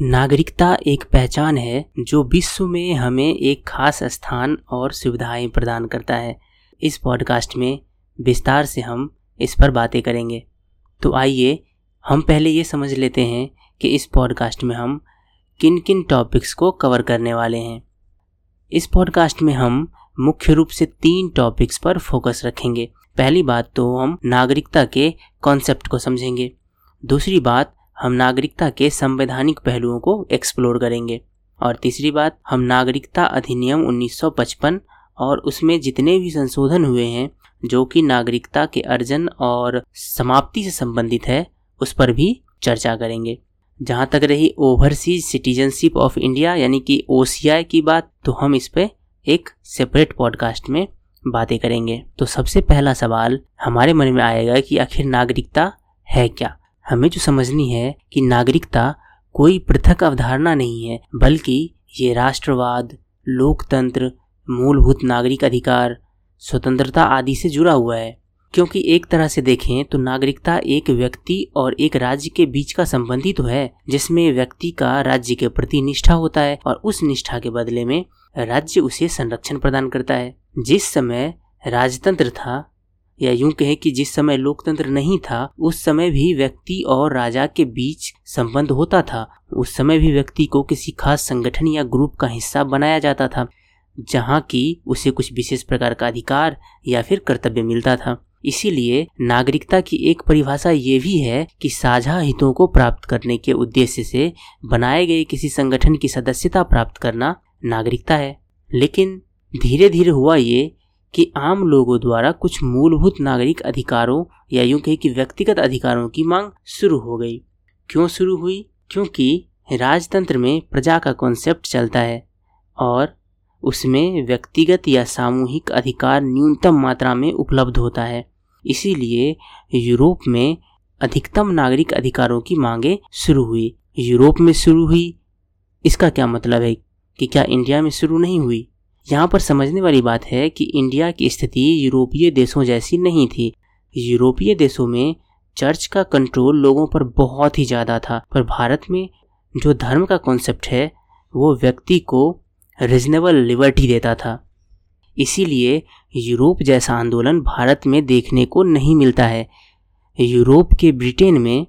नागरिकता एक पहचान है जो विश्व में हमें एक खास स्थान और सुविधाएँ प्रदान करता है। इस पॉडकास्ट में विस्तार से हम इस पर बातें करेंगे। तो आइए, हम पहले ये समझ लेते हैं कि इस पॉडकास्ट में हम किन किन टॉपिक्स को कवर करने वाले हैं। इस पॉडकास्ट में हम मुख्य रूप से तीन टॉपिक्स पर फोकस रखेंगे। पहली बात तो हम नागरिकता के कॉन्सेप्ट को समझेंगे। दूसरी बात हम नागरिकता के संवैधानिक पहलुओं को एक्सप्लोर करेंगे। और तीसरी बात, हम नागरिकता अधिनियम 1955 और उसमें जितने भी संशोधन हुए हैं, जो कि नागरिकता के अर्जन और समाप्ति से संबंधित है, उस पर भी चर्चा करेंगे। जहाँ तक रही ओवरसीज सिटीजनशिप ऑफ़ इंडिया यानी कि ओसीआई की बात तो हम इस पर एक सेपरेट पॉडकास्ट में बातें करेंगे। तो सबसे पहला सवाल हमारे मन में आएगा कि आखिर नागरिकता है क्या? हमें जो समझनी है कि नागरिकता कोई पृथक अवधारणा नहीं है, बल्कि ये राष्ट्रवाद, लोकतंत्र, मूलभूत नागरिक अधिकार, स्वतंत्रता आदि से जुड़ा हुआ है। क्योंकि एक तरह से देखें तो नागरिकता एक व्यक्ति और एक राज्य के बीच का संबंध ही तो है, जिसमें व्यक्ति का राज्य के प्रति निष्ठा होता है और उस निष्ठा के बदले में राज्य उसे संरक्षण प्रदान करता है। जिस समय राजतंत्र था या यूँ कहें कि जिस समय लोकतंत्र नहीं था, उस समय भी व्यक्ति और राजा के बीच संबंध होता था। उस समय भी व्यक्ति को किसी खास संगठन या ग्रुप का हिस्सा बनाया जाता था, जहाँ की उसे कुछ विशेष प्रकार का अधिकार या फिर कर्तव्य मिलता था। इसीलिए नागरिकता की एक परिभाषा ये भी है कि साझा हितों को प्राप्त करने के उद्देश्य से बनाए गए किसी संगठन की सदस्यता प्राप्त करना नागरिकता है। लेकिन धीरे धीरे हुआ ये कि आम लोगों द्वारा कुछ मूलभूत नागरिक अधिकारों या यूँ कहे कि व्यक्तिगत अधिकारों की मांग शुरू हो गई। क्यों शुरू हुई? क्योंकि राजतंत्र में प्रजा का कॉन्सेप्ट चलता है और उसमें व्यक्तिगत या सामूहिक अधिकार न्यूनतम मात्रा में उपलब्ध होता है। इसीलिए यूरोप में अधिकतम नागरिक अधिकारों की मांगे शुरू हुई। यूरोप में शुरू हुई। इसका क्या मतलब है कि क्या इंडिया में शुरू नहीं हुई? यहाँ पर समझने वाली बात है कि इंडिया की स्थिति यूरोपीय देशों जैसी नहीं थी। यूरोपीय देशों में चर्च का कंट्रोल लोगों पर बहुत ही ज़्यादा था, पर भारत में जो धर्म का कॉन्सेप्ट है, वो व्यक्ति को रिजनेबल लिबर्टी देता था। इसीलिए यूरोप जैसा आंदोलन भारत में देखने को नहीं मिलता है। यूरोप के ब्रिटेन में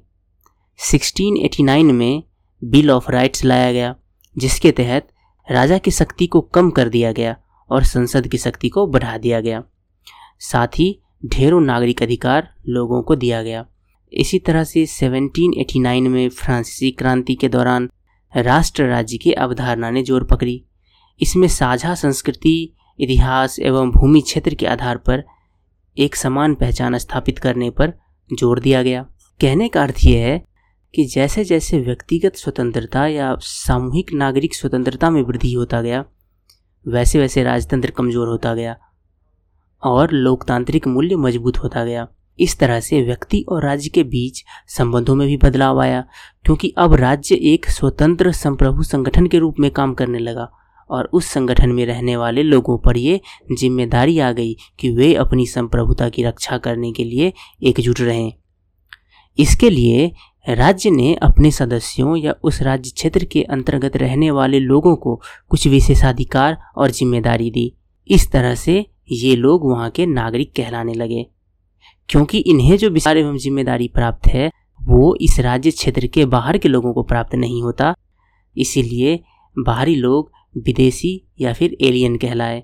1689 में बिल ऑफ़ राइट्स लाया गया, जिसके तहत राजा की शक्ति को कम कर दिया गया और संसद की शक्ति को बढ़ा दिया गया। साथ ही ढेरों नागरिक अधिकार लोगों को दिया गया। इसी तरह से 1789 में फ्रांसीसी क्रांति के दौरान राष्ट्र राज्य की अवधारणा ने ज़ोर पकड़ी। इसमें साझा संस्कृति, इतिहास एवं भूमि क्षेत्र के आधार पर एक समान पहचान स्थापित करने पर ज़ोर दिया गया। कहने का अर्थ यह है कि जैसे जैसे व्यक्तिगत स्वतंत्रता या सामूहिक नागरिक स्वतंत्रता में वृद्धि होता गया, वैसे वैसे राजतंत्र कमज़ोर होता गया और लोकतांत्रिक मूल्य मज़बूत होता गया। इस तरह से व्यक्ति और राज्य के बीच संबंधों में भी बदलाव आया, क्योंकि अब राज्य एक स्वतंत्र संप्रभु संगठन के रूप में काम करने लगा और उस संगठन में रहने वाले लोगों पर ये ज़िम्मेदारी आ गई कि वे अपनी संप्रभुता की रक्षा करने के लिए एकजुट रहें। इसके लिए राज्य ने अपने सदस्यों या उस राज्य क्षेत्र के अंतर्गत रहने वाले लोगों को कुछ विशेषाधिकार और ज़िम्मेदारी दी। इस तरह से ये लोग वहाँ के नागरिक कहलाने लगे। क्योंकि इन्हें जो विचार एवं ज़िम्मेदारी प्राप्त है, वो इस राज्य क्षेत्र के बाहर के लोगों को प्राप्त नहीं होता। इसीलिए बाहरी लोग विदेशी या फिर एलियन कहलाए।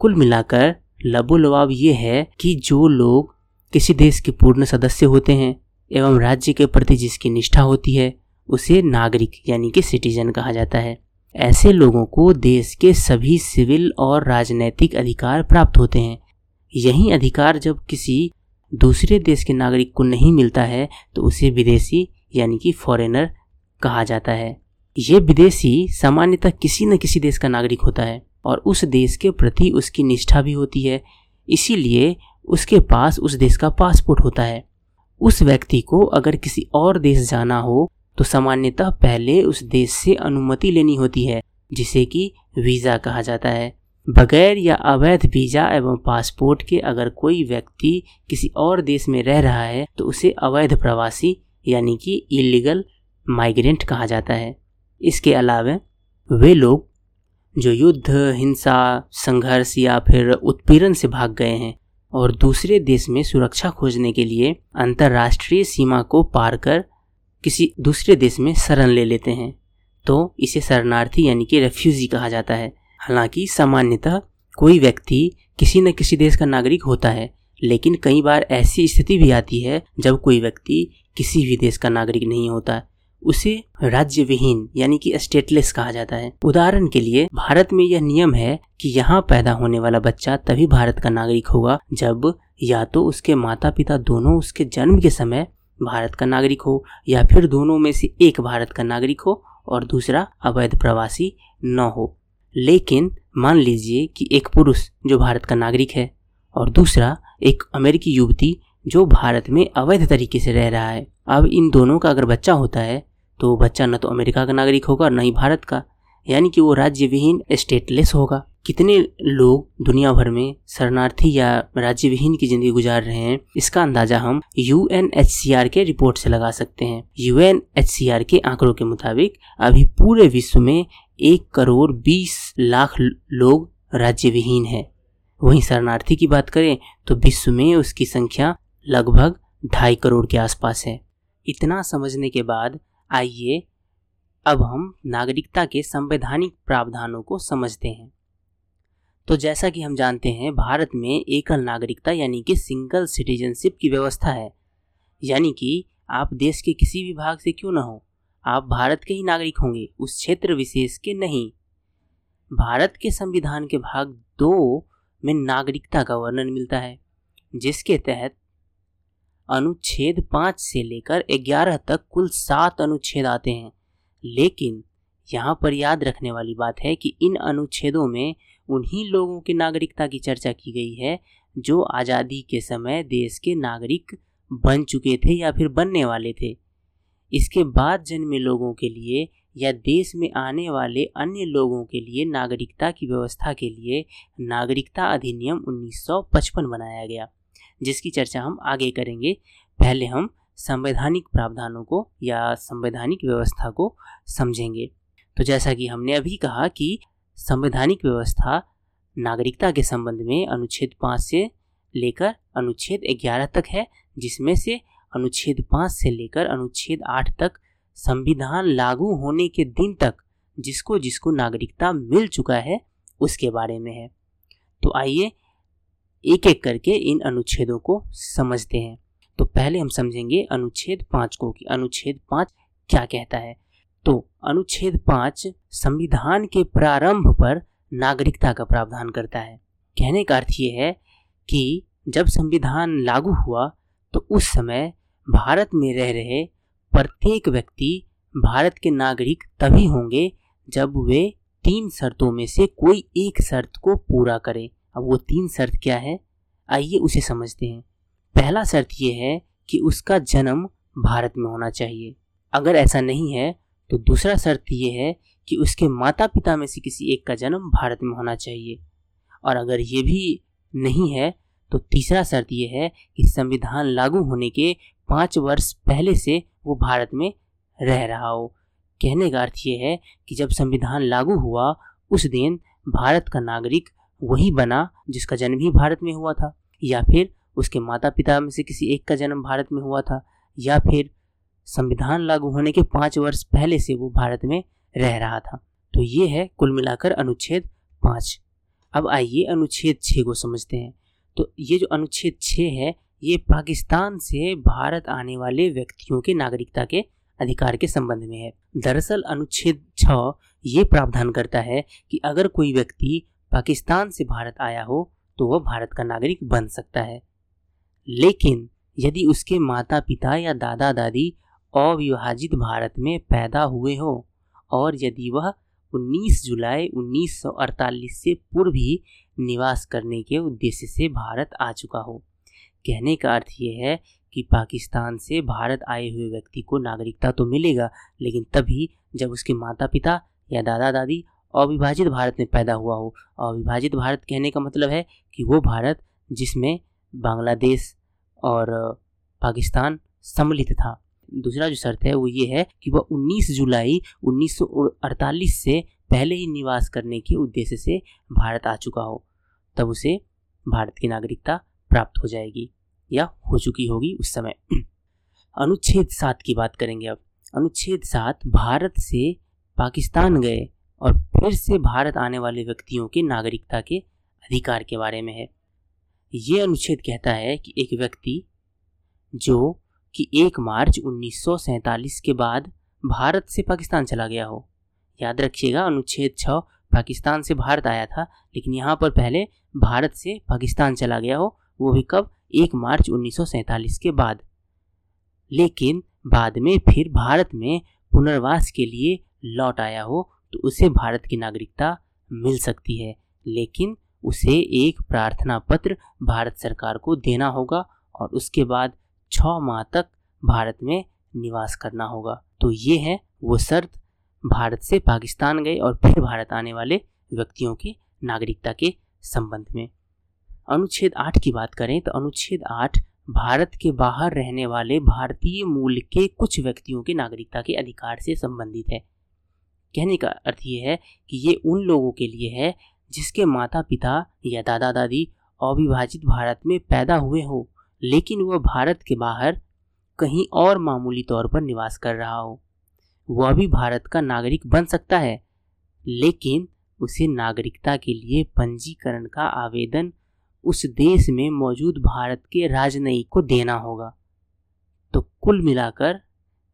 कुल मिलाकर लबो ये है कि जो लोग किसी देश के पूर्ण सदस्य होते हैं एवं राज्य के प्रति जिसकी निष्ठा होती है, उसे नागरिक यानी कि सिटीजन कहा जाता है। ऐसे लोगों को देश के सभी सिविल और राजनैतिक अधिकार प्राप्त होते हैं। यही अधिकार जब किसी दूसरे देश के नागरिक को नहीं मिलता है तो उसे विदेशी यानी कि फॉरेनर कहा जाता है। ये विदेशी सामान्यतः किसी न किसी देश का नागरिक होता है और उस देश के प्रति उसकी निष्ठा भी होती है, इसीलिए उसके पास उस देश का पासपोर्ट होता है। उस व्यक्ति को अगर किसी और देश जाना हो तो सामान्यतः पहले उस देश से अनुमति लेनी होती है, जिसे कि वीज़ा कहा जाता है। बगैर या अवैध वीज़ा एवं पासपोर्ट के अगर कोई व्यक्ति किसी और देश में रह रहा है तो उसे अवैध प्रवासी यानी कि इलीगल माइग्रेंट कहा जाता है। इसके अलावा, वे लोग जो युद्ध, हिंसा, संघर्ष या फिर उत्पीड़न से भाग गए हैं और दूसरे देश में सुरक्षा खोजने के लिए अंतर्राष्ट्रीय सीमा को पार कर किसी दूसरे देश में शरण ले लेते हैं। तो इसे शरणार्थी यानी कि रेफ्यूजी कहा जाता है। हालाँकि सामान्यतः कोई व्यक्ति किसी न किसी देश का नागरिक होता है, लेकिन कई बार ऐसी स्थिति भी आती है जब कोई व्यक्ति किसी भी देश का नागरिक नहीं होता। उसे राज्य विहीन यानी कि स्टेटलेस कहा जाता है। उदाहरण के लिए, भारत में यह नियम है कि यहाँ पैदा होने वाला बच्चा तभी भारत का नागरिक होगा जब या तो उसके माता पिता दोनों उसके जन्म के समय भारत का नागरिक हो, या फिर दोनों में से एक भारत का नागरिक हो और दूसरा अवैध प्रवासी न हो। लेकिन मान लीजिए कि एक पुरुष जो भारत का नागरिक है और दूसरा एक अमेरिकी युवती जो भारत में अवैध तरीके से रह रहा है। अब इन दोनों का अगर बच्चा होता है तो वो बच्चा न तो अमेरिका का नागरिक होगा, न ही भारत का। यानी कि वो राज्य विहीन स्टेटलेस होगा। कितने लोग दुनिया भर में शरणार्थी या राज्य विहीन की ज़िंदगी गुजार रहे हैं, इसका अंदाज़ा हम यूएनएचसीआर के रिपोर्ट से लगा सकते हैं। यूएनएचसीआर के आंकड़ों के मुताबिक, अभी पूरे विश्व में एक करोड़ बीस लाख लोग राज्य विहीन है। वहीं शरणार्थी की बात करें तो विश्व में उसकी संख्या लगभग ढाई करोड़ के आसपास है। इतना समझने के बाद आइए, अब हम नागरिकता के संवैधानिक प्रावधानों को समझते हैं। तो जैसा कि हम जानते हैं, भारत में एकल नागरिकता यानी कि सिंगल सिटीजनशिप की व्यवस्था है। यानी कि आप देश के किसी भी भाग से क्यों ना हो, आप भारत के ही नागरिक होंगे, उस क्षेत्र विशेष के नहीं। भारत के संविधान के भाग दो में नागरिकता का वर्णन मिलता है, जिसके तहत अनुच्छेद पाँच से लेकर ग्यारह तक कुल सात अनुच्छेद आते हैं। लेकिन यहाँ पर याद रखने वाली बात है कि इन अनुच्छेदों में उन्हीं लोगों की नागरिकता की चर्चा की गई है, जो आज़ादी के समय देश के नागरिक बन चुके थे या फिर बनने वाले थे। इसके बाद जन्मे लोगों के लिए या देश में आने वाले अन्य लोगों के लिए नागरिकता की व्यवस्था के लिए नागरिकता अधिनियम 1955 बनाया गया। जिसकी चर्चा हम आगे करेंगे। पहले हम संवैधानिक प्रावधानों को या संवैधानिक व्यवस्था को समझेंगे। तो जैसा कि हमने अभी कहा कि संवैधानिक व्यवस्था नागरिकता के संबंध में अनुच्छेद पाँच से लेकर अनुच्छेद ग्यारह तक है, जिसमें से अनुच्छेद पाँच से लेकर अनुच्छेद आठ तक संविधान लागू होने के दिन तक जिसको जिसको नागरिकता मिल चुका है, उसके बारे में है। तो आइए एक एक करके इन अनुच्छेदों को समझते हैं। तो पहले हम समझेंगे अनुच्छेद पाँच को कि अनुच्छेद पाँच क्या कहता है। तो अनुच्छेद पाँच संविधान के प्रारंभ पर नागरिकता का प्रावधान करता है। कहने का अर्थ ये है कि जब संविधान लागू हुआ तो उस समय भारत में रह रहे प्रत्येक व्यक्ति भारत के नागरिक तभी होंगे जब वे तीन शर्तों में से कोई एक शर्त को पूरा करें। अब वो तीन शर्त क्या है? आइए उसे समझते हैं। पहला शर्त ये है कि उसका जन्म भारत में होना चाहिए। अगर ऐसा नहीं है तो दूसरा शर्त ये है कि उसके माता पिता में से किसी एक का जन्म भारत में होना चाहिए। और अगर ये भी नहीं है तो तीसरा शर्त यह है कि संविधान लागू होने के पाँच वर्ष पहले से वो भारत में रह रहा हो। कहने का अर्थ ये है कि जब संविधान लागू हुआ, उस दिन भारत का नागरिक वही बना जिसका जन्म ही भारत में हुआ था, या फिर उसके माता पिता में से किसी एक का जन्म भारत में हुआ था, या फिर संविधान लागू होने के पाँच वर्ष पहले से वो भारत में रह रहा था। तो ये है कुल मिलाकर अनुच्छेद पाँच। अब आइए अनुच्छेद छः को समझते हैं। तो ये जो अनुच्छेद छः है, ये पाकिस्तान से भारत आने वाले व्यक्तियों के नागरिकता के अधिकार के संबंध में है। दरअसल अनुच्छेद छ ये प्रावधान करता है कि अगर कोई व्यक्ति पाकिस्तान से भारत आया हो तो वह भारत का नागरिक बन सकता है। लेकिन यदि उसके माता पिता या दादा दादी अविभाजित भारत में पैदा हुए हो, और यदि वह 19 जुलाई 1948 से पूर्व ही निवास करने के उद्देश्य से भारत आ चुका हो, कहने का अर्थ ये है कि पाकिस्तान से भारत आए हुए व्यक्ति को नागरिकता तो मिलेगा, लेकिन तभी जब उसके माता पिता या दादा दादी अविभाजित भारत में पैदा हुआ हो। अविभाजित भारत कहने का मतलब है कि वो भारत जिसमें बांग्लादेश और पाकिस्तान सम्मिलित था। दूसरा जो शर्त है वो ये है कि वह 19 जुलाई 1948 से पहले ही निवास करने के उद्देश्य से भारत आ चुका हो। तब उसे भारत की नागरिकता प्राप्त हो जाएगी या हो चुकी होगी उस समय। अनुच्छेद सात की बात करेंगे अब। अनुच्छेद सात, भारत से पाकिस्तान गए और फिर से भारत आने वाले व्यक्तियों के नागरिकता के अधिकार के बारे में है। ये अनुच्छेद कहता है कि एक व्यक्ति जो कि एक मार्च उन्नीस के बाद भारत से पाकिस्तान चला गया हो। याद रखिएगा, अनुच्छेद छ पाकिस्तान से भारत आया था, लेकिन यहाँ पर पहले भारत से पाकिस्तान चला गया हो, वो भी कब? एक मार्च उन्नीस के बाद। लेकिन बाद में फिर भारत में पुनर्वास के लिए लौट आया हो तो उसे भारत की नागरिकता मिल सकती है, लेकिन उसे एक प्रार्थना पत्र भारत सरकार को देना होगा और उसके बाद छ माह तक भारत में निवास करना होगा। तो ये है वो शर्त। भारत से पाकिस्तान गए और फिर भारत आने वाले व्यक्तियों की नागरिकता के संबंध में। अनुच्छेद आठ की बात करें तो अनुच्छेद आठ भारत के बाहर रहने वाले भारतीय मूल के कुछ व्यक्तियों के नागरिकता के अधिकार से संबंधित है। कहने का अर्थ ये है कि ये उन लोगों के लिए है जिसके माता पिता या दादा दादी अविभाजित भारत में पैदा हुए हो, लेकिन वह भारत के बाहर कहीं और मामूली तौर पर निवास कर रहा हो। वह भी भारत का नागरिक बन सकता है, लेकिन उसे नागरिकता के लिए पंजीकरण का आवेदन उस देश में मौजूद भारत के राजनयिक को देना होगा। तो कुल मिलाकर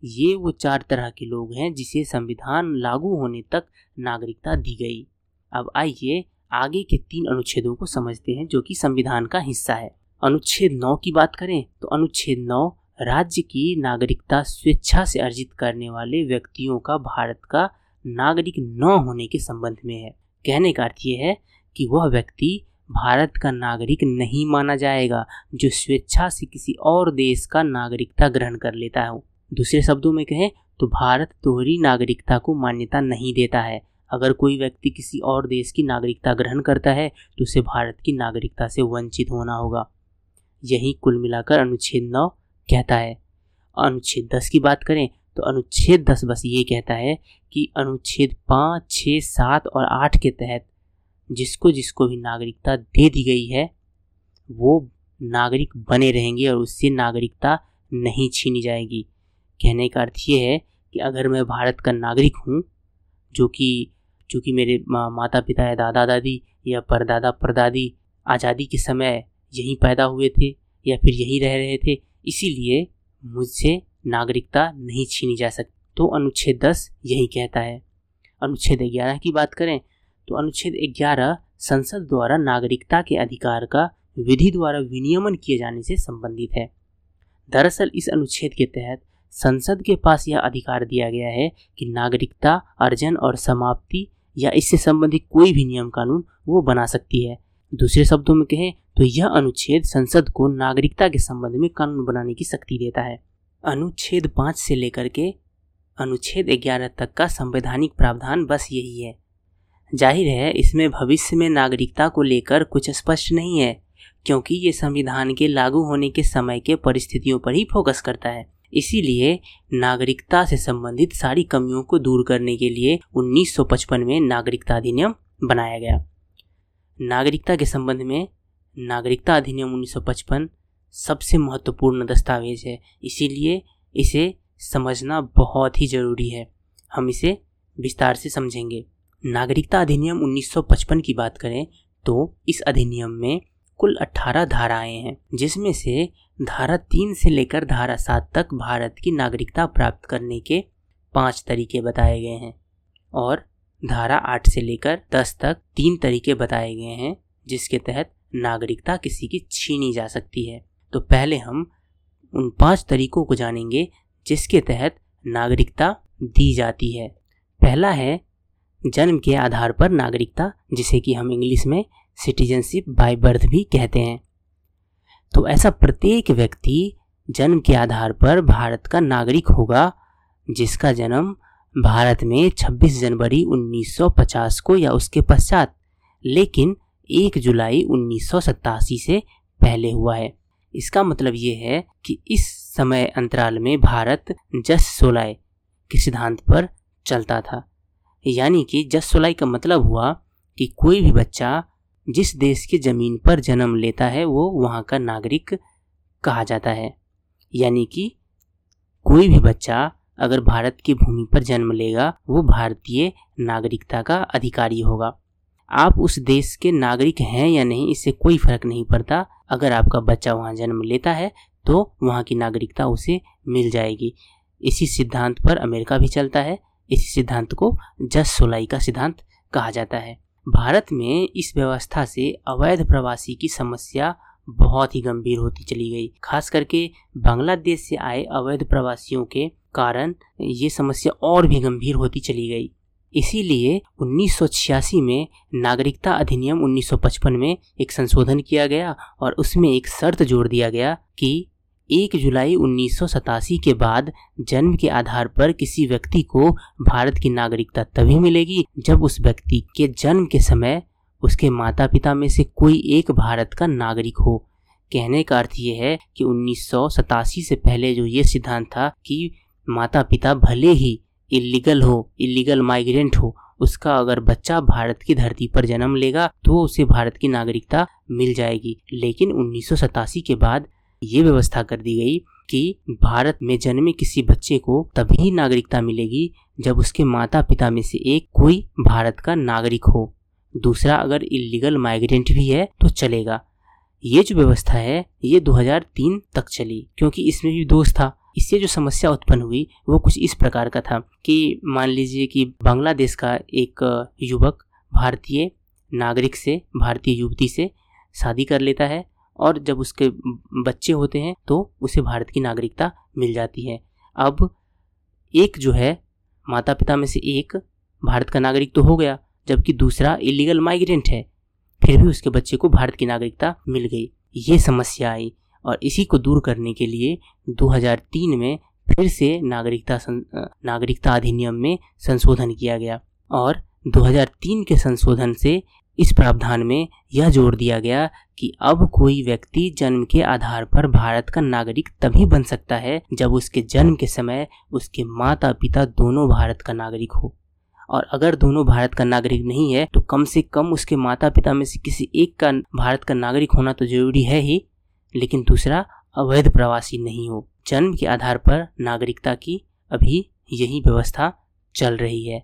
ये वो चार तरह के लोग हैं जिसे संविधान लागू होने तक नागरिकता दी गई। अब आइए आगे के तीन अनुच्छेदों को समझते हैं जो कि संविधान का हिस्सा है। अनुच्छेद नौ की बात करें तो अनुच्छेद नौ, राज्य की नागरिकता स्वेच्छा से अर्जित करने वाले व्यक्तियों का भारत का नागरिक न होने के संबंध में है। कहने का अर्थ ये है कि वह व्यक्ति भारत का नागरिक नहीं माना जाएगा जो स्वेच्छा से किसी और देश का नागरिकता ग्रहण कर लेता हो। दूसरे शब्दों में कहें तो भारत दोहरी नागरिकता को मान्यता नहीं देता है। अगर कोई व्यक्ति किसी और देश की नागरिकता ग्रहण करता है तो उसे भारत की नागरिकता से वंचित होना होगा। यही कुल मिलाकर अनुच्छेद नौ कहता है। अनुच्छेद दस की बात करें तो अनुच्छेद दस बस ये कहता है कि अनुच्छेद पाँच, छः, सात और आठ के तहत जिसको जिसको भी नागरिकता दे दी गई है, वो नागरिक बने रहेंगे और उससे नागरिकता नहीं छीनी जाएगी। कहने का अर्थ ये है कि अगर मैं भारत का नागरिक हूँ जो कि चूँकि मेरे मा, माता पिता या दादा दादी या परदादा परदादी आज़ादी के समय यहीं पैदा हुए थे या फिर यहीं रह रहे थे इसीलिए मुझसे नागरिकता नहीं छीनी जा सकती तो अनुच्छेद दस यही कहता है। अनुच्छेद ग्यारह की बात करें तो अनुच्छेद ग्यारह संसद द्वारा नागरिकता के अधिकार का विधि द्वारा विनियमन किए जाने से संबंधित है। दरअसल इस अनुच्छेद के तहत संसद के पास यह अधिकार दिया गया है कि नागरिकता, अर्जन और समाप्ति या इससे संबंधित कोई भी नियम कानून वो बना सकती है। दूसरे शब्दों में कहें तो यह अनुच्छेद संसद को नागरिकता के संबंध में कानून बनाने की शक्ति देता है। अनुच्छेद पाँच से लेकर के अनुच्छेद ग्यारह तक का संवैधानिक प्रावधान बस यही है। ज़ाहिर है, इसमें भविष्य में नागरिकता को लेकर कुछ स्पष्ट नहीं है, क्योंकि ये संविधान के लागू होने के समय के परिस्थितियों पर ही फोकस करता है। इसीलिए नागरिकता से संबंधित सारी कमियों को दूर करने के लिए 1955 में नागरिकता अधिनियम बनाया गया। नागरिकता के संबंध में नागरिकता अधिनियम 1955 सबसे महत्वपूर्ण दस्तावेज़ है, इसीलिए इसे समझना बहुत ही ज़रूरी है। हम इसे विस्तार से समझेंगे। नागरिकता अधिनियम 1955 की बात करें तो इस अधिनियम में कुल 18 धाराएँ हैं, जिसमें से धारा तीन से लेकर धारा सात तक भारत की नागरिकता प्राप्त करने के पाँच तरीके बताए गए हैं और धारा आठ से लेकर दस तक तीन तरीके बताए गए हैं, जिसके तहत नागरिकता किसी की छीनी जा सकती है। तो पहले हम उन पाँच तरीकों को जानेंगे, जिसके तहत नागरिकता दी जाती है। पहला है, जन्म के आधार पर नागरिकता, जिसे कि हम इंग्लिश में सिटीजनशिप बाय बर्थ भी कहते हैं। तो ऐसा प्रत्येक व्यक्ति जन्म के आधार पर भारत का नागरिक होगा, जिसका जन्म भारत में 26 जनवरी 1950 को या उसके पश्चात, लेकिन 1 जुलाई उन्नीस सौ सतासी से पहले हुआ है। इसका मतलब ये है कि इस समय अंतराल में भारत जस सोलाय के सिद्धांत पर चलता था। यानी कि जस सोलाई का मतलब हुआ कि कोई भी बच्चा जिस देश की ज़मीन पर जन्म लेता है, वो वहाँ का नागरिक कहा जाता है। यानी कि कोई भी बच्चा अगर भारत की भूमि पर जन्म लेगा, वो भारतीय नागरिकता का अधिकारी होगा। आप उस देश के नागरिक हैं या नहीं, इससे कोई फ़र्क नहीं पड़ता। अगर आपका बच्चा वहाँ जन्म लेता है तो वहाँ की नागरिकता उसे मिल जाएगी। इसी सिद्धांत पर अमेरिका भी चलता है। इसी सिद्धांत को जस सोलाई का सिद्धांत कहा जाता है। भारत में इस व्यवस्था से अवैध प्रवासी की समस्या बहुत ही गंभीर होती चली गई। खास करके बांग्लादेश से आए अवैध प्रवासियों के कारण ये समस्या और भी गंभीर होती चली गई। इसीलिए 1986 में नागरिकता अधिनियम 1955 में एक संशोधन किया गया और उसमें एक शर्त जोड़ दिया गया कि एक जुलाई उन्नीस सौ सतासी के बाद जन्म के आधार पर किसी व्यक्ति को भारत की नागरिकता तभी मिलेगी जब उस व्यक्ति के जन्म के समय उसके माता पिता में से कोई एक भारत का नागरिक हो। कहने का अर्थ ये है कि उन्नीस सौ सतासी से पहले जो ये सिद्धांत था कि माता पिता भले ही इलीगल हो इलीगल माइग्रेंट हो, उसका अगर बच्चा भारत की धरती पर जन्म लेगा तो उसे भारत की नागरिकता मिल जाएगी। लेकिन उन्नीस सौ सतासी के बाद ये व्यवस्था कर दी गई कि भारत में जन्मे किसी बच्चे को तभी नागरिकता मिलेगी जब उसके माता पिता में से एक कोई भारत का नागरिक हो। दूसरा, अगर इलीगल माइग्रेंट भी है तो चलेगा। ये जो व्यवस्था है, ये 2003 तक चली, क्योंकि इसमें भी दोष था। इससे जो समस्या उत्पन्न हुई, वो कुछ इस प्रकार का था कि मान लीजिए कि बांग्लादेश का एक युवक भारतीय नागरिक से, भारतीय युवती से शादी कर लेता है और जब उसके बच्चे होते हैं तो उसे भारत की नागरिकता मिल जाती है। अब एक जो है माता पिता में से एक भारत का नागरिक तो हो गया, जबकि दूसरा इलीगल माइग्रेंट है। फिर भी उसके बच्चे को भारत की नागरिकता मिल गई। ये समस्या आई और इसी को दूर करने के लिए 2003 में फिर से नागरिकता नागरिकता अधिनियम में संशोधन किया गया और 2003 के संशोधन से इस प्रावधान में यह ज़ोर दिया गया कि अब कोई व्यक्ति जन्म के आधार पर भारत का नागरिक तभी बन सकता है जब उसके जन्म के समय उसके माता पिता दोनों भारत का नागरिक हो। और अगर दोनों भारत का नागरिक नहीं है तो कम से कम उसके माता पिता में से किसी एक का भारत का नागरिक होना तो ज़रूरी है ही। लेकिन दूसरा, अवैध प्रवासी नहीं हो। जन्म के आधार पर नागरिकता की अभी यही व्यवस्था चल रही है।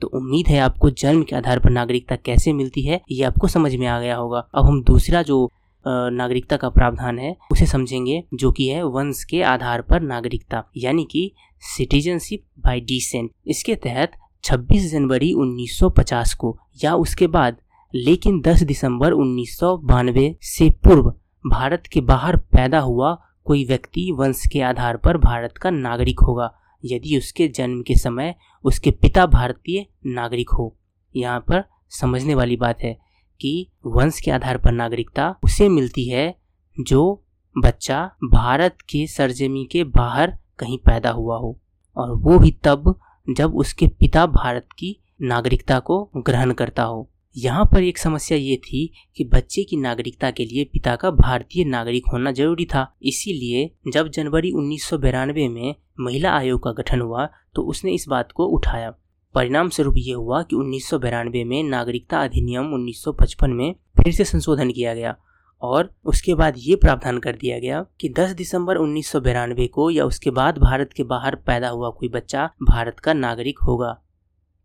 तो उम्मीद है आपको जन्म के आधार पर नागरिकता कैसे मिलती है, ये आपको समझ में आ गया होगा। अब हम दूसरा जो नागरिकता का प्रावधान है, उसे समझेंगे, जो कि है वंश के आधार पर नागरिकता, यानी कि सिटीजनशिप बाय डिसेंट इसके तहत 26 जनवरी 1950 को, या उसके बाद, लेकिन 10 दिसंबर उन्नीस सौ बानवे से पूर्व, भारत के बाहर पैदा हुआ कोई व्यक्ति वंश के आधार पर भारत का नागरिक होगा। यदि उसके जन्म के समय उसके पिता भारतीय नागरिक हो। यहाँ पर समझने वाली बात है कि वंश के आधार पर नागरिकता उसे मिलती है जो बच्चा भारत के सरजमी के बाहर कहीं पैदा हुआ हो। और वो भी तब जब उसके पिता भारत की नागरिकता को ग्रहण करता हो। यहाँ पर एक समस्या ये थी कि बच्चे की नागरिकता के लिए पिता का भारतीय नागरिक होना ज़रूरी था। इसीलिए जब जनवरी उन्नीस में महिला आयोग का गठन हुआ तो उसने इस बात को उठाया। परिणाम स्वरूप ये हुआ कि उन्नीस में नागरिकता अधिनियम 1955 में फिर से संशोधन किया गया और उसके बाद ये प्रावधान कर दिया गया कि 10 दिसंबर उन्नीस को या उसके बाद भारत के बाहर पैदा हुआ कोई बच्चा भारत का नागरिक होगा।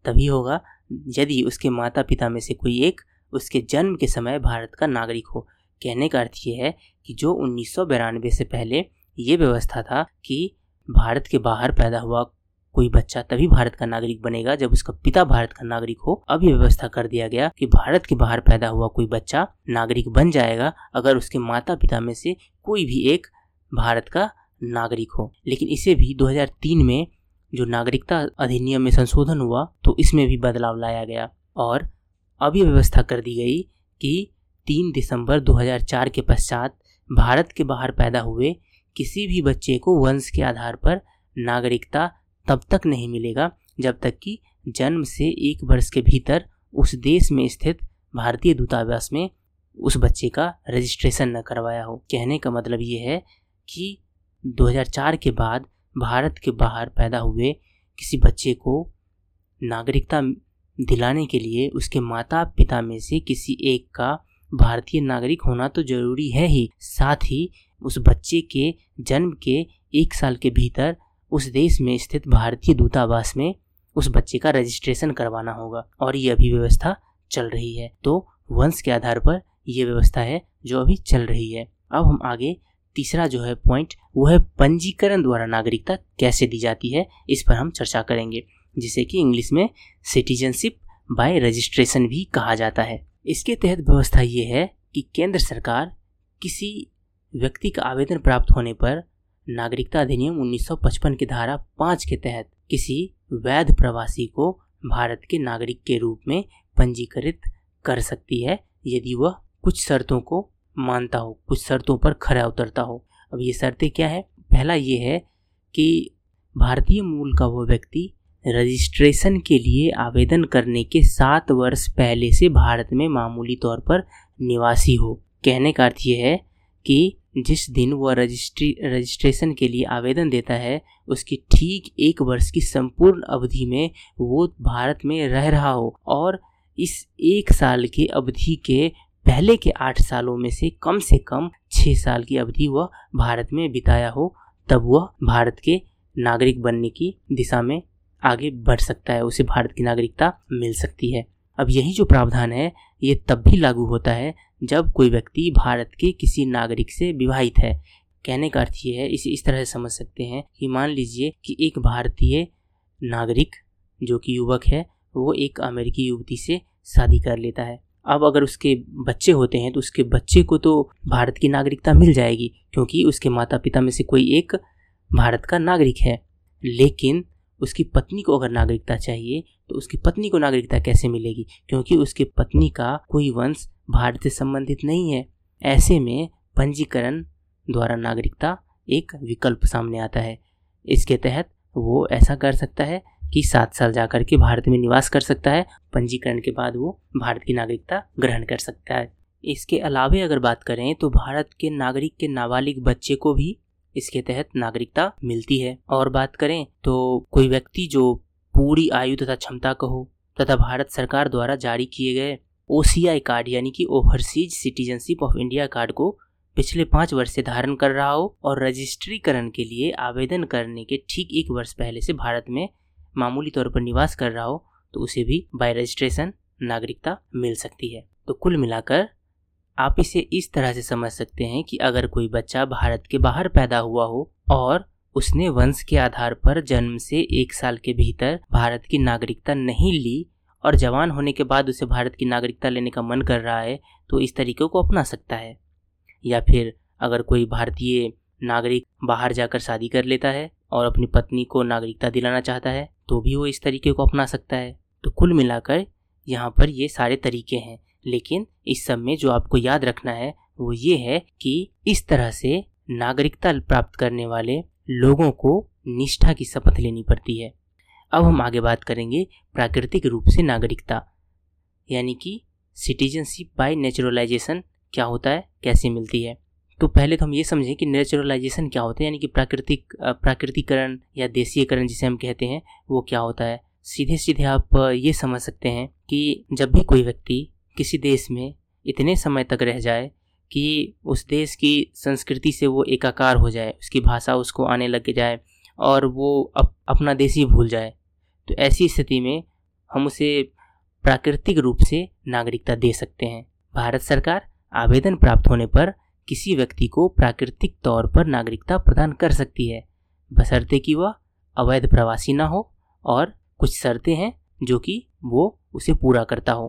तभी होगा यदि उसके माता पिता में से कोई एक उसके जन्म के समय भारत का नागरिक हो। कहने का अर्थ ये है कि जो उन्नीस से पहले ये व्यवस्था था कि भारत के बाहर पैदा हुआ कोई बच्चा तभी भारत का नागरिक बनेगा जब उसका पिता भारत का नागरिक हो। अब ये व्यवस्था कर दिया गया कि भारत के बाहर पैदा हुआ कोई बच्चा नागरिक बन जाएगा अगर उसके माता पिता में से कोई भी एक भारत का नागरिक हो। लेकिन इसे भी 2003 में जो नागरिकता अधिनियम में संशोधन हुआ तो इसमें भी बदलाव लाया गया। और अब यह व्यवस्था कर दी गई कि 3 दिसंबर 2004 के पश्चात भारत के बाहर पैदा हुए किसी भी बच्चे को वंश के आधार पर नागरिकता तब तक नहीं मिलेगा, जब तक कि जन्म से एक वर्ष के भीतर उस देश में स्थित भारतीय दूतावास में उस बच्चे का रजिस्ट्रेशन न करवाया हो। कहने का मतलब ये है कि 2004 के बाद भारत के बाहर पैदा हुए किसी बच्चे को नागरिकता दिलाने के लिए उसके माता पिता में से किसी एक का भारतीय नागरिक होना तो ज़रूरी है ही। साथ ही उस बच्चे के जन्म के एक साल के भीतर उस देश में स्थित भारतीय दूतावास में उस बच्चे का रजिस्ट्रेशन करवाना होगा और ये अभी व्यवस्था चल रही है। तो वंश के आधार पर यह व्यवस्था है जो अभी चल रही है। अब हम आगे तीसरा जो है पॉइंट वो है पंजीकरण द्वारा नागरिकता कैसे दी जाती है, इस पर हम चर्चा करेंगे, जिसे कि इंग्लिश में सिटीजनशिप बाय रजिस्ट्रेशन भी कहा जाता है। इसके तहत व्यवस्था ये है कि केंद्र सरकार किसी व्यक्ति का आवेदन प्राप्त होने पर नागरिकता अधिनियम 1955 की धारा पाँच के तहत किसी वैध प्रवासी को भारत के नागरिक के रूप में पंजीकृत कर सकती है, यदि वह कुछ शर्तों को मानता हो, कुछ शर्तों पर खरा उतरता हो। अब ये शर्तें क्या है? पहला ये है कि भारतीय मूल का वह व्यक्ति रजिस्ट्रेशन के लिए आवेदन करने के सात वर्ष पहले से भारत में मामूली तौर पर निवासी हो। कहने का अर्थ यह है कि जिस दिन वह रजिस्ट्री, रजिस्ट्रेशन के लिए आवेदन देता है, उसकी ठीक एक वर्ष की संपूर्ण अवधि में वो भारत में रह रहा हो और इस एक साल की अवधि के पहले के आठ सालों में से कम से कम छः साल की अवधि वह भारत में बिताया हो, तब वह भारत के नागरिक बनने की दिशा में आगे बढ़ सकता है, उसे भारत की नागरिकता मिल सकती है। अब यही जो प्रावधान है, ये तब भी लागू होता है जब कोई व्यक्ति भारत के किसी नागरिक से विवाहित है। कहने का अर्थ ये है, इसे इस तरह से समझ सकते हैं कि मान लीजिए कि एक भारतीय नागरिक जो कि युवक है, वो एक अमेरिकी युवती से शादी कर लेता है। अब अगर उसके बच्चे होते हैं तो उसके बच्चे को तो भारत की नागरिकता मिल जाएगी, क्योंकि उसके माता पिता में से कोई एक भारत का नागरिक है। लेकिन उसकी पत्नी को अगर नागरिकता चाहिए तो उसकी पत्नी को नागरिकता कैसे मिलेगी? क्योंकि उसके पत्नी का कोई वंश भारत से संबंधित नहीं है। ऐसे में पंजीकरण द्वारा नागरिकता एक विकल्प सामने आता है। इसके तहत वो ऐसा कर सकता है कि सात साल जाकर के भारत में निवास कर सकता है। पंजीकरण के बाद वो भारत की नागरिकता ग्रहण कर सकता है। इसके अलावे अगर बात करें तो भारत के नागरिक के नाबालिग बच्चे को भी इसके तहत नागरिकता मिलती है। और बात करें तो कोई व्यक्ति जो पूरी आयु तथा क्षमता का हो तथा भारत सरकार द्वारा जारी किए गए ओ कार्ड यानी कि overseas citizenship of India card को पिछले पाँच वर्ष से धारण कर रहा हो और रजिस्ट्रीकरण के लिए आवेदन करने के ठीक एक वर्ष पहले से भारत में मामूली तौर पर निवास कर रहा हो तो उसे भी बाय रजिस्ट्रेशन नागरिकता मिल सकती है। तो कुल मिलाकर, आप इसे इस तरह से समझ सकते हैं कि अगर कोई बच्चा भारत के बाहर पैदा हुआ हो और उसने वंश के आधार पर जन्म से एक साल के भीतर भारत की नागरिकता नहीं ली और जवान होने के बाद उसे भारत की नागरिकता लेने का मन कर रहा है तो इस तरीके को अपना सकता है। या फिर, अगर कोई भारतीय नागरिक बाहर जाकर शादी कर लेता है और अपनी पत्नी को नागरिकता दिलाना चाहता है तो भी वो इस तरीके को अपना सकता है। तो कुल मिलाकर यहाँ पर ये सारे तरीके हैं। लेकिन इस सब में जो आपको याद रखना है, वो ये है कि इस तरह से नागरिकता प्राप्त करने वाले लोगों को निष्ठा की शपथ लेनी पड़ती है। अब हम आगे बात करेंगे प्राकृतिक रूप से नागरिकता, यानी कि सिटीजनशिप बाय नेचुरलाइजेशन क्या होता है, कैसे मिलती है। तो पहले तो हम ये समझें कि नेचुरलाइजेशन क्या होता है यानी कि प्राकृतिक प्राकृतिकरण या देशीयकरण जिसे हम कहते हैं वो क्या होता है? सीधे सीधे आप ये समझ सकते हैं कि जब भी कोई व्यक्ति किसी देश में इतने समय तक रह जाए कि उस देश की संस्कृति से वो एकाकार हो जाए उसकी भाषा उसको आने लग जाए और वो अप, अपना देश ही भूल जाए तो ऐसी स्थिति में हम उसे प्राकृतिक रूप से नागरिकता दे सकते हैं। भारत सरकार आवेदन प्राप्त होने पर किसी व्यक्ति को प्राकृतिक तौर पर नागरिकता प्रदान कर सकती है। बशर्ते कि वह अवैध प्रवासी ना हो और कुछ शर्तें हैं जो कि वो उसे पूरा करता हो।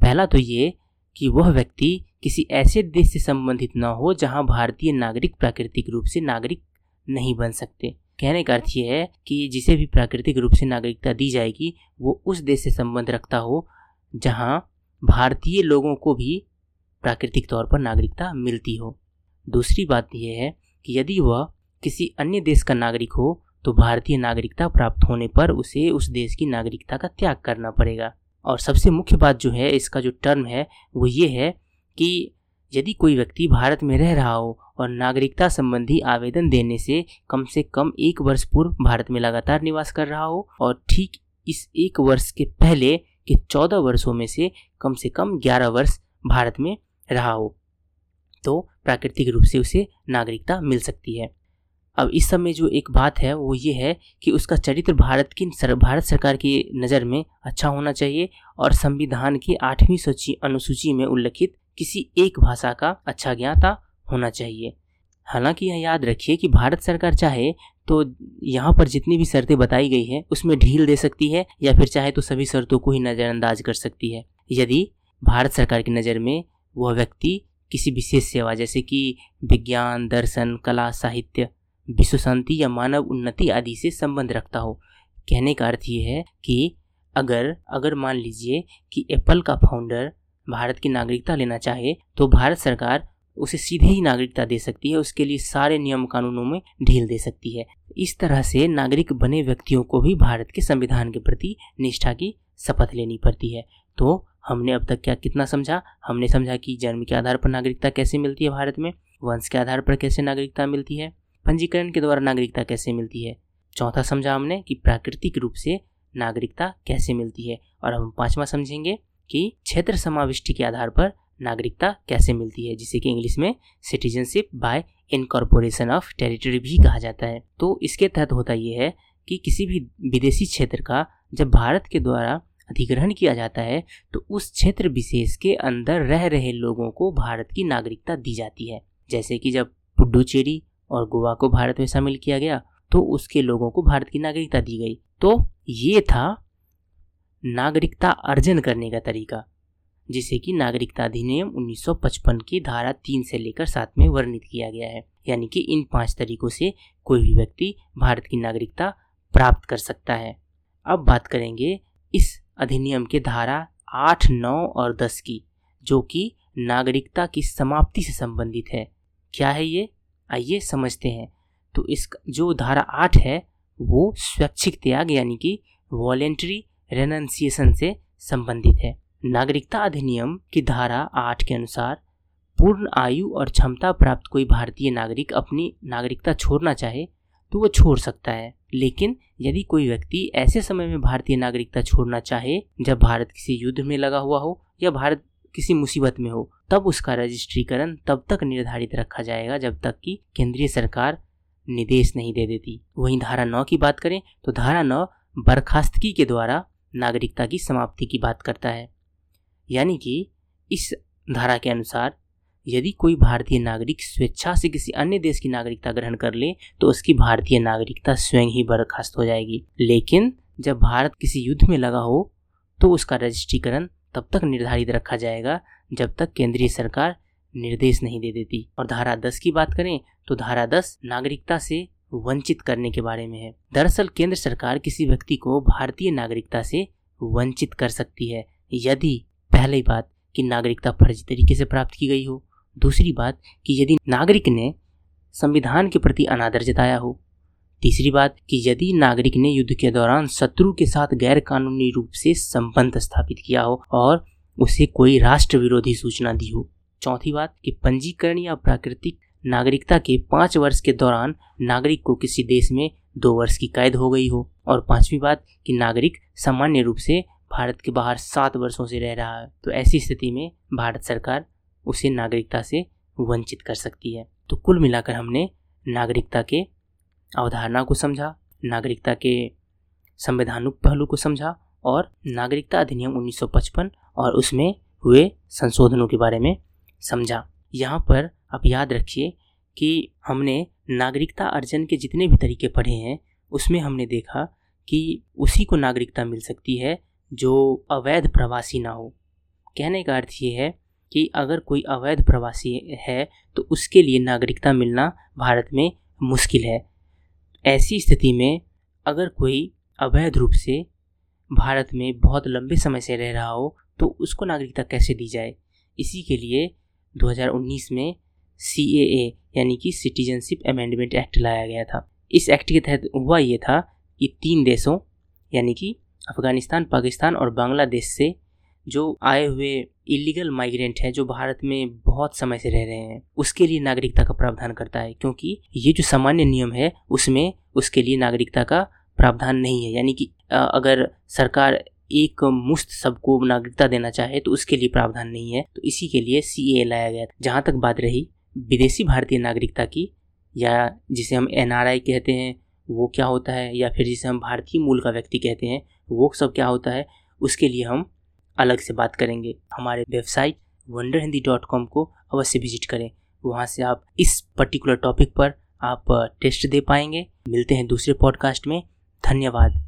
पहला तो ये कि वह व्यक्ति किसी ऐसे देश से संबंधित न हो जहाँ भारतीय नागरिक प्राकृतिक रूप से नागरिक नहीं बन सकते। कहने का अर्थ यह है कि जिसे भी प्राकृतिक रूप से नागरिकता दी जाएगी, वो उस देश से संबंध रखता हो जहाँ भारतीय लोगों को भी प्राकृतिक तौर पर नागरिकता मिलती हो। दूसरी बात यह है कि यदि वह किसी अन्य देश का नागरिक हो तो भारतीय नागरिकता प्राप्त होने पर उसे उस देश की नागरिकता का त्याग करना पड़ेगा। और सबसे मुख्य बात जो है, इसका जो टर्म है, वो ये है कि यदि कोई व्यक्ति भारत में रह रहा हो और नागरिकता संबंधी आवेदन देने से कम से कम एक वर्ष पूर्व भारत में लगातार निवास कर रहा हो और ठीक इस एक वर्ष के पहले के चौदह वर्षों में से कम से कम ग्यारह वर्ष भारत में रहा हो तो प्राकृतिक रूप से उसे नागरिकता मिल सकती है। अब इस समय जो एक बात है वो ये है कि उसका चरित्र भारत की सर, भारत सरकार की नज़र में अच्छा होना चाहिए और संविधान की आठवीं सूची अनुसूची में उल्लिखित किसी एक भाषा का अच्छा ज्ञाता होना चाहिए। हालाँकि यह याद रखिए कि भारत सरकार चाहे तो यहाँ पर जितनी भी शर्तें बताई गई है उसमें ढील दे सकती है या फिर चाहे तो सभी शर्तों को ही नज़रअंदाज कर सकती है। यदि भारत सरकार की नज़र में वह व्यक्ति किसी विशेष सेवा, जैसे कि विज्ञान, दर्शन, कला, साहित्य विश्व शांति या मानव उन्नति आदि से संबंध रखता हो। कहने का अर्थ ये है कि अगर अगर मान लीजिए कि एप्पल का फाउंडर भारत की नागरिकता लेना चाहे तो भारत सरकार उसे सीधे ही नागरिकता दे सकती है, उसके लिए सारे नियम कानूनों में ढील दे सकती है। इस तरह से नागरिक बने व्यक्तियों को भी भारत के संविधान के प्रति निष्ठा की शपथ लेनी पड़ती है। तो हमने अब तक क्या कितना समझा? हमने समझा कि जन्म के आधार पर नागरिकता कैसे मिलती है भारत में? वंश के आधार पर कैसे नागरिकता मिलती है? पंजीकरण के द्वारा नागरिकता कैसे मिलती है? चौथा समझा हमने कि प्राकृतिक रूप से नागरिकता कैसे मिलती है। और हम पांचवा समझेंगे कि क्षेत्र समाविष्टि के आधार पर नागरिकता कैसे मिलती है, जिसे कि इंग्लिश में citizenship by incorporation of territory भी कहा जाता है। तो इसके तहत होता यह है कि किसी भी विदेशी क्षेत्र का जब भारत के द्वारा अधिग्रहण किया जाता है तो उस क्षेत्र विशेष के अंदर रह रहे लोगों को भारत की नागरिकता दी जाती है। जैसे कि जब पुडुचेरी और गोवा को भारत में शामिल किया गया तो उसके लोगों को भारत की नागरिकता दी गई। तो ये था नागरिकता अर्जन करने का तरीका, जिसे कि नागरिकता अधिनियम 1955 की धारा तीन से लेकर सात में वर्णित किया गया है। यानी कि इन पाँच तरीकों से कोई भी व्यक्ति भारत की नागरिकता प्राप्त कर सकता है। अब बात करेंगे इस अधिनियम के धारा आठ, नौ और दस की, जो कि नागरिकता की समाप्ति से संबंधित है। क्या है ये? आइए समझते हैं। तो इस जो धारा आठ है, वो स्वैच्छिक त्याग यानी कि वॉलेंट्री रेनन्सिएशन से संबंधित है। नागरिकता अधिनियम की धारा आठ के अनुसार, पूर्ण आयु और क्षमता प्राप्त कोई भारतीय नागरिक अपनी नागरिकता छोड़ना चाहे तो वो छोड़ सकता है। लेकिन यदि कोई व्यक्ति ऐसे समय में भारतीय नागरिकता छोड़ना चाहे, जब भारत किसी युद्ध में लगा हुआ हो या भारत किसी मुसीबत में हो, तब उसका रजिस्ट्रीकरण तब तक निर्धारित रखा जाएगा जब तक कि केंद्रीय सरकार निर्देश नहीं दे देती। वहीं धारा नौ की बात करें तो धारा नौ बर्खास्तगी के द्वारा नागरिकता की समाप्ति की बात करता है। यानी कि इस धारा के अनुसार यदि कोई भारतीय नागरिक स्वेच्छा से किसी अन्य देश की नागरिकता ग्रहण कर ले तो उसकी भारतीय नागरिकता स्वयं ही बर्खास्त हो जाएगी। लेकिन जब भारत किसी युद्ध में लगा हो तो उसका रजिस्ट्रीकरण तब तक निर्धारित रखा जाएगा, जब तक केंद्रीय सरकार निर्देश नहीं दे देती। और धारा दस की बात करें तो धारा दस नागरिकता से वंचित करने के बारे में है। दरअसल केंद्र सरकार किसी व्यक्ति को भारतीय नागरिकता से वंचित कर सकती है, यदि पहली बात कि नागरिकता फर्जी तरीके से प्राप्त की गई हो। दूसरी बात कि यदि नागरिक ने संविधान के प्रति अनादर जताया हो, तीसरी बात कि यदि नागरिक ने युद्ध के दौरान शत्रु के साथ गैर कानूनी रूप से संबंध स्थापित किया हो और उसे कोई राष्ट्र विरोधी सूचना दी हो। चौथी बात कि पंजीकरण या प्राकृतिक नागरिकता के पाँच वर्ष के दौरान नागरिक को किसी देश में दो वर्ष की कैद हो गई हो और पांचवी बात कि नागरिक सामान्य रूप से भारत के बाहर सात वर्षों से रह रहा है। तो ऐसी स्थिति में भारत सरकार उसे नागरिकता से वंचित कर सकती है। तो कुल मिलाकर हमने नागरिकता के अवधारणा को समझा, नागरिकता के संवैधानिक पहलू को समझा और नागरिकता अधिनियम 1955 और उसमें हुए संशोधनों के बारे में समझा। यहाँ पर आप याद रखिए कि हमने नागरिकता अर्जन के जितने भी तरीके पढ़े हैं, उसमें हमने देखा कि उसी को नागरिकता मिल सकती है जो अवैध प्रवासी ना हो। कहने का अर्थ ये है कि अगर कोई अवैध प्रवासी है तो उसके लिए नागरिकता मिलना भारत में मुश्किल है। ऐसी स्थिति में अगर कोई अवैध रूप से भारत में बहुत लंबे समय से रह रहा हो तो उसको नागरिकता कैसे दी जाए? इसी के लिए 2019 में CAA यानी कि सिटीजनशिप अमेंडमेंट एक्ट लाया गया था। इस एक्ट के तहत हुआ ये था कि तीन देशों, यानी कि अफ़गानिस्तान, पाकिस्तान और बांग्लादेश से जो आए हुए इलीगल माइग्रेंट हैं, जो भारत में बहुत समय से रह रहे हैं, उसके लिए नागरिकता का प्रावधान करता है, क्योंकि ये जो सामान्य नियम है, उसमें उसके लिए नागरिकता का प्रावधान नहीं है। यानी कि अगर सरकार एक मुश्त सबको नागरिकता देना चाहे तो उसके लिए प्रावधान नहीं है। तो इसी के लिए सी लाया गया जहाँ तक बात रही, विदेशी भारतीय नागरिकता की, या जिसे हम एनआरआई कहते हैं, वो क्या होता है? या फिर जिसे हम भारतीय मूल का व्यक्ति कहते हैं, वो सब क्या होता है? उसके लिए हम अलग से बात करेंगे। हमारे website Wonder Hindi dot com को अवश्य विज़िट करें। वहाँ से आप इस पर्टिकुलर टॉपिक पर आप टेस्ट दे पाएँगे। मिलते हैं दूसरे पॉडकास्ट में। धन्यवाद।